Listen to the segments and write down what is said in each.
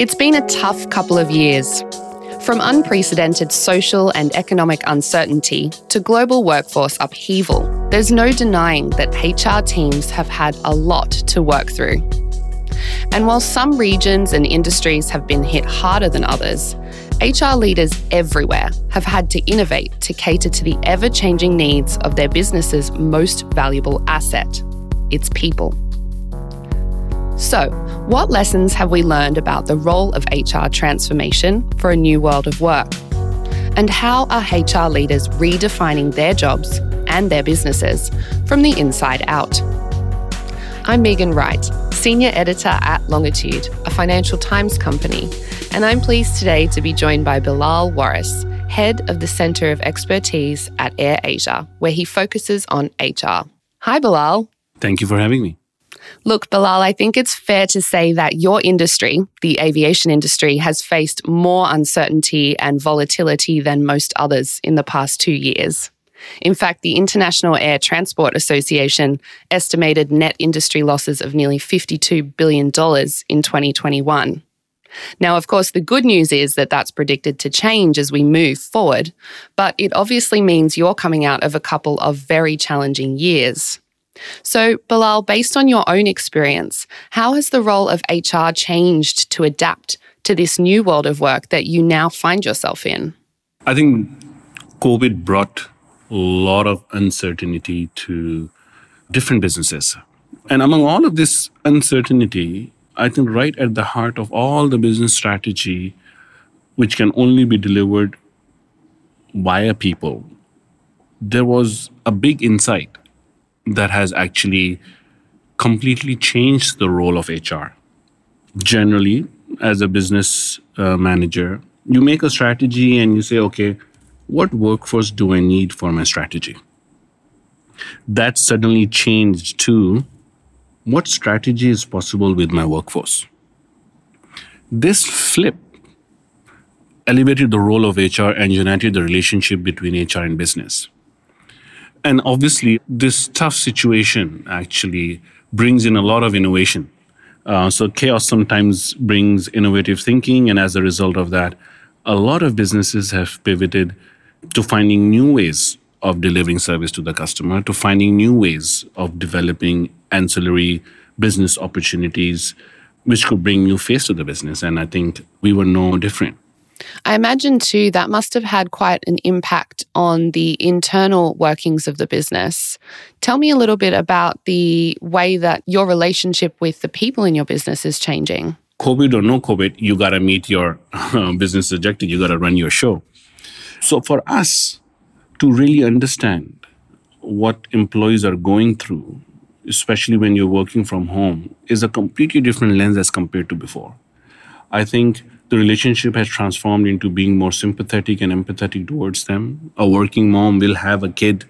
It's been a tough couple of years. From unprecedented social and economic uncertainty to global workforce upheaval, there's no denying that HR teams have had a lot to work through. And while some regions and industries have been hit harder than others, HR leaders everywhere have had to innovate to cater to the ever changing needs of their business's most valuable asset its people. So, what lessons have we learned about the role of HR transformation for a new world of work? And how are HR leaders redefining their jobs and their businesses from the inside out? I'm Megan Wright, Senior Editor at Longitude, a Financial Times company, and I'm pleased today to be joined by Bilal Waris, Head of the Centre of Expertise at AirAsia, where he focuses on HR. Hi, Bilal. Thank you for having me. Look, Bilal, I think it's fair to say that your industry, the aviation industry, has faced more uncertainty and volatility than most others in the past two years. In fact, the International Air Transport Association estimated net industry losses of nearly $52 billion in 2021. Now, of course, the good news is that that's predicted to change as we move forward, but it obviously means you're coming out of a couple of very challenging years. So, Bilal, based on your own experience, how has the role of HR changed to adapt to this new world of work that you now find yourself in? I think COVID brought a lot of uncertainty to different businesses. And among all of this uncertainty, I think right at the heart of all the business strategy, which can only be delivered via people, there was a big insight that has actually completely changed the role of HR. Generally, as a business uh, manager, you make a strategy and you say, okay, what workforce do I need for my strategy? That suddenly changed to what strategy is possible with my workforce? This flip elevated the role of HR and united the relationship between HR and business. And obviously, this tough situation actually brings in a lot of innovation. Uh, so, chaos sometimes brings innovative thinking, and as a result of that, a lot of businesses have pivoted to finding new ways of delivering service to the customer, to finding new ways of developing ancillary business opportunities, which could bring new face to the business. And I think we were no different. I imagine too that must have had quite an impact on the internal workings of the business. Tell me a little bit about the way that your relationship with the people in your business is changing. COVID or no COVID, you got to meet your business objective, you got to run your show. So for us to really understand what employees are going through, especially when you're working from home, is a completely different lens as compared to before. I think the relationship has transformed into being more sympathetic and empathetic towards them. A working mom will have a kid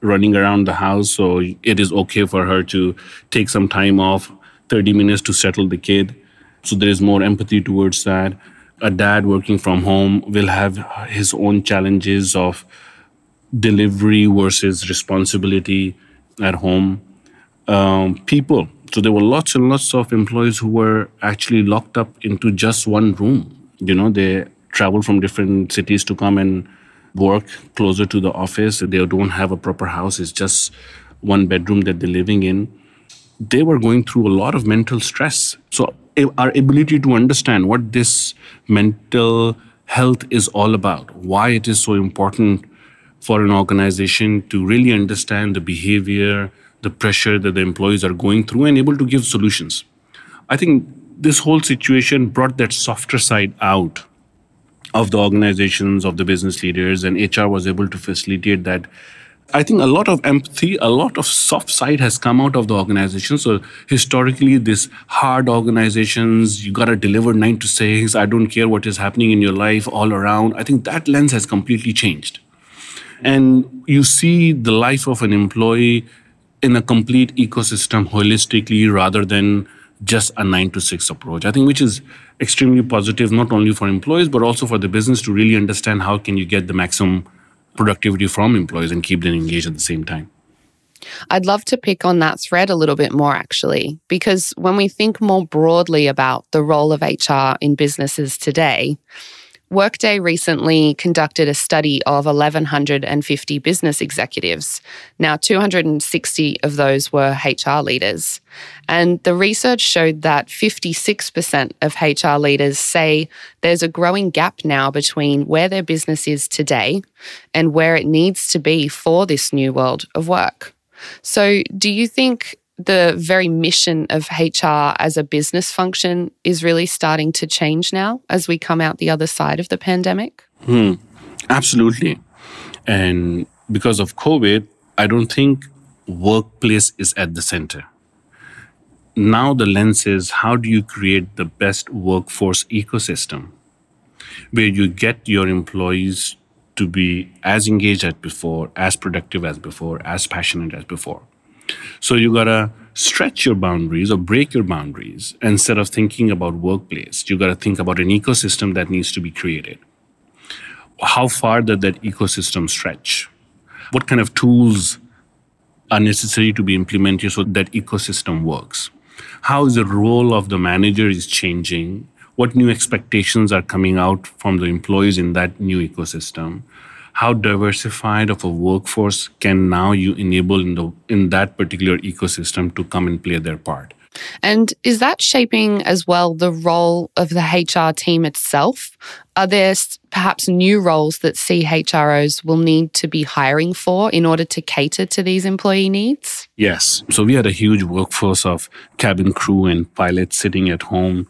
running around the house, so it is okay for her to take some time off, 30 minutes to settle the kid. So there is more empathy towards that. A dad working from home will have his own challenges of delivery versus responsibility at home. Um, people so there were lots and lots of employees who were actually locked up into just one room. You know, they travel from different cities to come and work closer to the office. They don't have a proper house. It's just one bedroom that they're living in. They were going through a lot of mental stress. So eh, our ability to understand what this mental health is all about, why it is so important for an organization to really understand the behavior, the pressure that the employees are going through and able to give solutions. I think this whole situation brought that softer side out of the organizations, of the business leaders, and HR was able to facilitate that. I think a lot of empathy, a lot of soft side has come out of the organization. So historically, this hard organizations, you got to deliver nine to six. I don't care what is happening in your life all around. I think that lens has completely changed. And you see the life of an employee in a complete ecosystem holistically rather than just a nine to six approach. I think which is extremely positive, not only for employees, but also for the business to really understand how can you get the maximum productivity from employees and keep them engaged at the same time. I'd love to pick on that thread a little bit more, actually, because when we think more broadly about the role of HR in businesses today, Workday recently conducted a study of 1,150 business executives. Now, 260 of those were HR leaders. And the research showed that 56% of HR leaders say there's a growing gap now between where their business is today and where it needs to be for this new world of work. So, do you think the very mission of HR as a business function is really starting to change now as we come out the other side of the pandemic? Hmm. Absolutely. And because of COVID, I don't think workplace is at the center. Now the lens is how do you create the best workforce ecosystem where you get your employees to be as engaged as before, as productive as before, as passionate as before. So you gotta stretch your boundaries or break your boundaries instead of thinking about workplace. You gotta think about an ecosystem that needs to be created. How far does that ecosystem stretch? What kind of tools are necessary to be implemented so that ecosystem works? How is the role of the manager is changing? What new expectations are coming out from the employees in that new ecosystem? How diversified of a workforce can now you enable in the in that particular ecosystem to come and play their part and is that shaping as well the role of the HR team itself? Are there perhaps new roles that CHROs will need to be hiring for in order to cater to these employee needs? Yes. So we had a huge workforce of cabin crew and pilots sitting at home.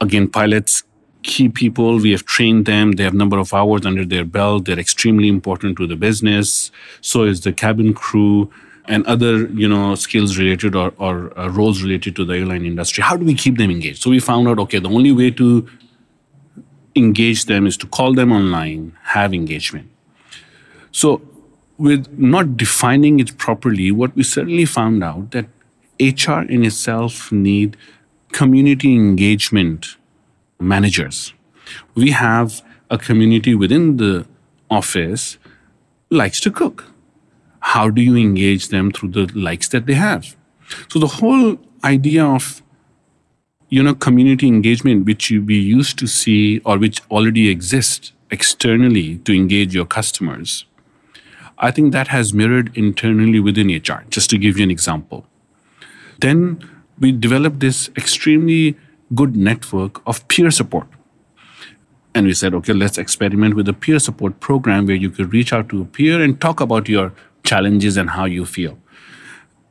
Again, pilots key people. We have trained them. They have number of hours under their belt. They're extremely important to the business. So is the cabin crew and other you know skills related or, or uh, roles related to the airline industry. How do we keep them engaged? So we found out okay, the only way to engage them is to call them online, have engagement. So with not defining it properly, what we certainly found out that HR in itself need community engagement managers. We have a community within the office likes to cook. How do you engage them through the likes that they have? So the whole idea of you know community engagement which you, we used to see or which already exists externally to engage your customers i think that has mirrored internally within hr just to give you an example then we developed this extremely good network of peer support. And we said, okay, let's experiment with a peer support program where you could reach out to a peer and talk about your challenges and how you feel.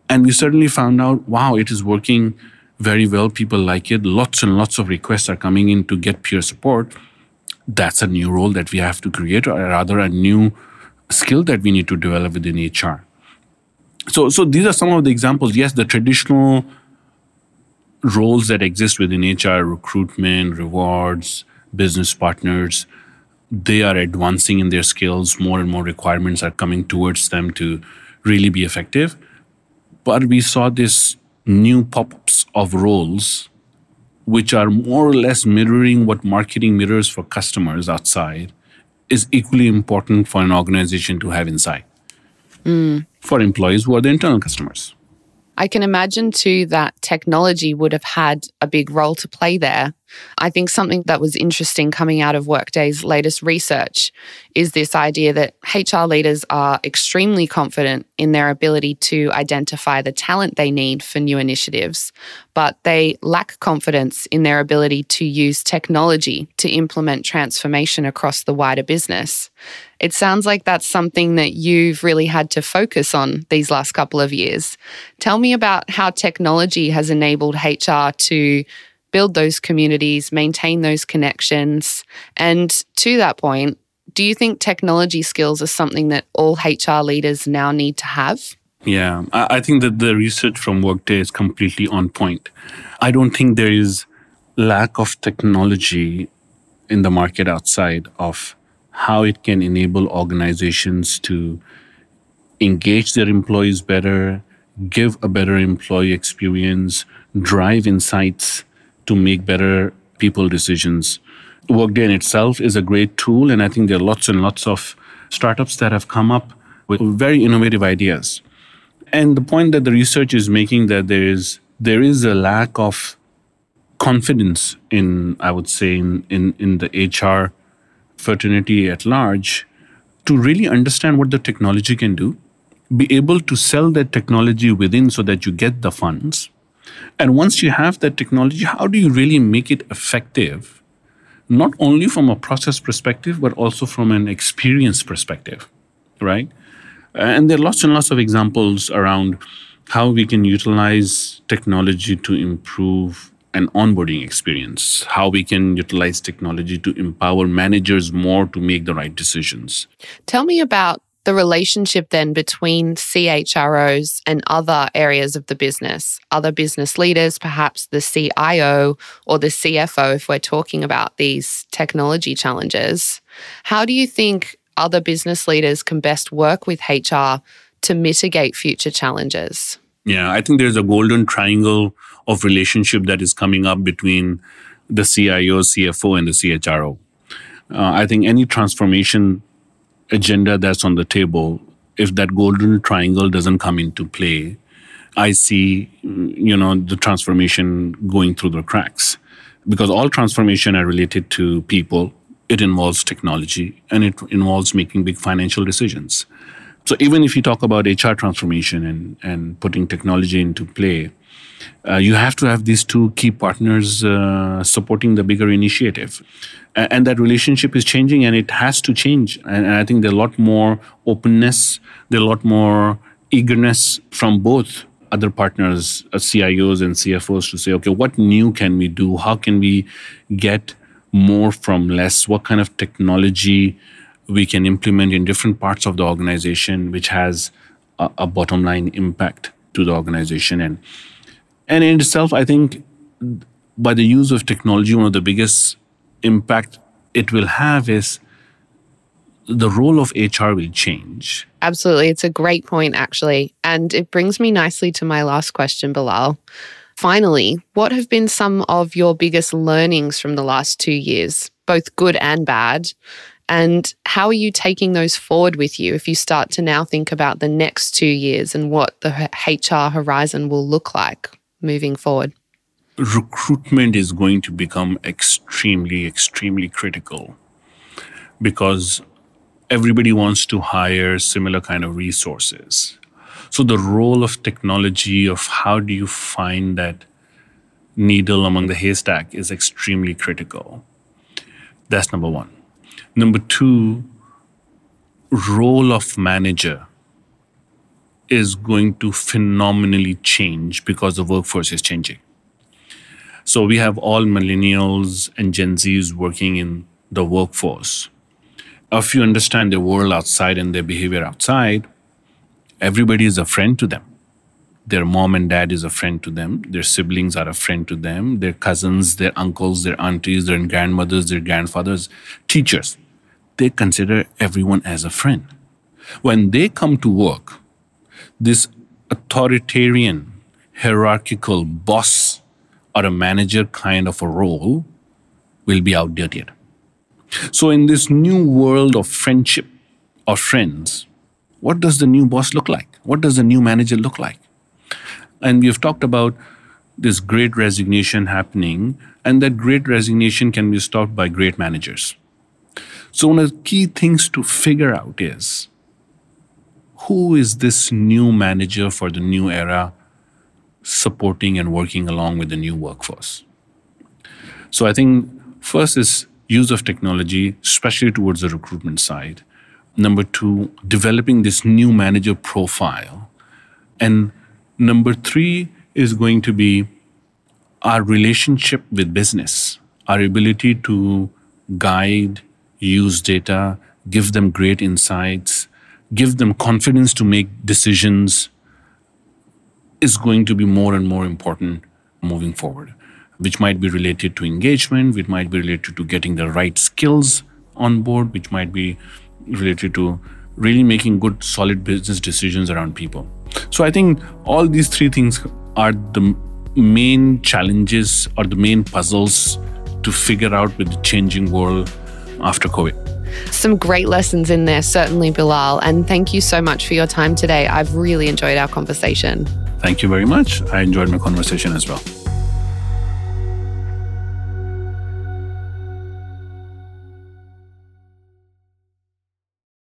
And we certainly found out, wow, it is working very well. People like it. Lots and lots of requests are coming in to get peer support. That's a new role that we have to create, or rather, a new skill that we need to develop within HR. So, so these are some of the examples. Yes, the traditional roles that exist within HR, recruitment, rewards, business partners, they are advancing in their skills. More and more requirements are coming towards them to really be effective. But we saw this new pop ups of roles which are more or less mirroring what marketing mirrors for customers outside is equally important for an organization to have inside mm. for employees who are the internal customers. I can imagine too that technology would have had a big role to play there. I think something that was interesting coming out of Workday's latest research is this idea that HR leaders are extremely confident in their ability to identify the talent they need for new initiatives, but they lack confidence in their ability to use technology to implement transformation across the wider business. It sounds like that's something that you've really had to focus on these last couple of years. Tell me about how technology has enabled HR to build those communities, maintain those connections. And to that point, do you think technology skills are something that all HR leaders now need to have? Yeah, I think that the research from Workday is completely on point. I don't think there is lack of technology in the market outside of how it can enable organizations to engage their employees better, give a better employee experience, drive insights, to make better people decisions. Workday in itself is a great tool, and I think there are lots and lots of startups that have come up with very innovative ideas. And the point that the research is making that there is there is a lack of confidence in, I would say, in, in, in the HR fraternity at large to really understand what the technology can do, be able to sell that technology within so that you get the funds. And once you have that technology, how do you really make it effective? Not only from a process perspective, but also from an experience perspective, right? And there are lots and lots of examples around how we can utilize technology to improve an onboarding experience, how we can utilize technology to empower managers more to make the right decisions. Tell me about the relationship then between CHROs and other areas of the business, other business leaders, perhaps the CIO or the CFO, if we're talking about these technology challenges. How do you think other business leaders can best work with HR to mitigate future challenges? Yeah, I think there's a golden triangle of relationship that is coming up between the CIO, CFO, and the CHRO. Uh, I think any transformation agenda that's on the table, if that golden triangle doesn't come into play, I see, you know, the transformation going through the cracks. Because all transformation are related to people, it involves technology, and it involves making big financial decisions. So even if you talk about HR transformation and, and putting technology into play, uh, you have to have these two key partners uh, supporting the bigger initiative. And, and, that relationship is changing and it has to change. And, and I think there's a lot more openness, there's a lot more eagerness from both other partners, uh, CIOs and CFOs to say, okay, what new can we do? How can we get more from less? What kind of technology we can implement in different parts of the organization, which has a, a bottom line impact to the organization? And and in itself, I think by the use of technology, one of the biggest impact it will have is the role of HR will change. Absolutely. It's a great point, actually. And it brings me nicely to my last question, Bilal. Finally, what have been some of your biggest learnings from the last two years, both good and bad? And how are you taking those forward with you if you start to now think about the next two years and what the HR horizon will look like? Moving forward? Recruitment is going to become extremely, extremely critical because everybody wants to hire similar kind of resources. So the role of technology of how do you find that needle among the haystack is extremely critical. That's number one. Number two, role of manager is going to phenomenally change because the workforce is changing. So we have all millennials and Gen Zs working in the workforce. If you understand the world outside and their behavior outside, everybody is a friend to them. Their mom and dad is a friend to them. Their siblings are a friend to them. Their cousins, their uncles, their aunties, their grandmothers, their grandfathers, teachers. They consider everyone as a friend. When they come to work, this authoritarian, hierarchical boss or a manager kind of a role will be outdated. So, in this new world of friendship or friends, what does the new boss look like? What does the new manager look like? And we have talked about this great resignation happening, and that great resignation can be stopped by great managers. So, one of the key things to figure out is who is this new manager for the new era supporting and working along with the new workforce? So I think first is use of technology, especially towards the recruitment side. Number two, developing this new manager profile. And number three is going to be our relationship with business, our ability to guide, use data, give them great insights, give them confidence to make decisions is going to be more and more important moving forward, which might be related to engagement, which might be related to getting the right skills on board, which might be related to really making good, solid business decisions around people. So I think all these three things are the main challenges or the main puzzles to figure out with the changing world after COVID. Some great lessons in there, certainly, Bilal. And thank you so much for your time today. I've really enjoyed our conversation. Thank you very much. I enjoyed my conversation as well.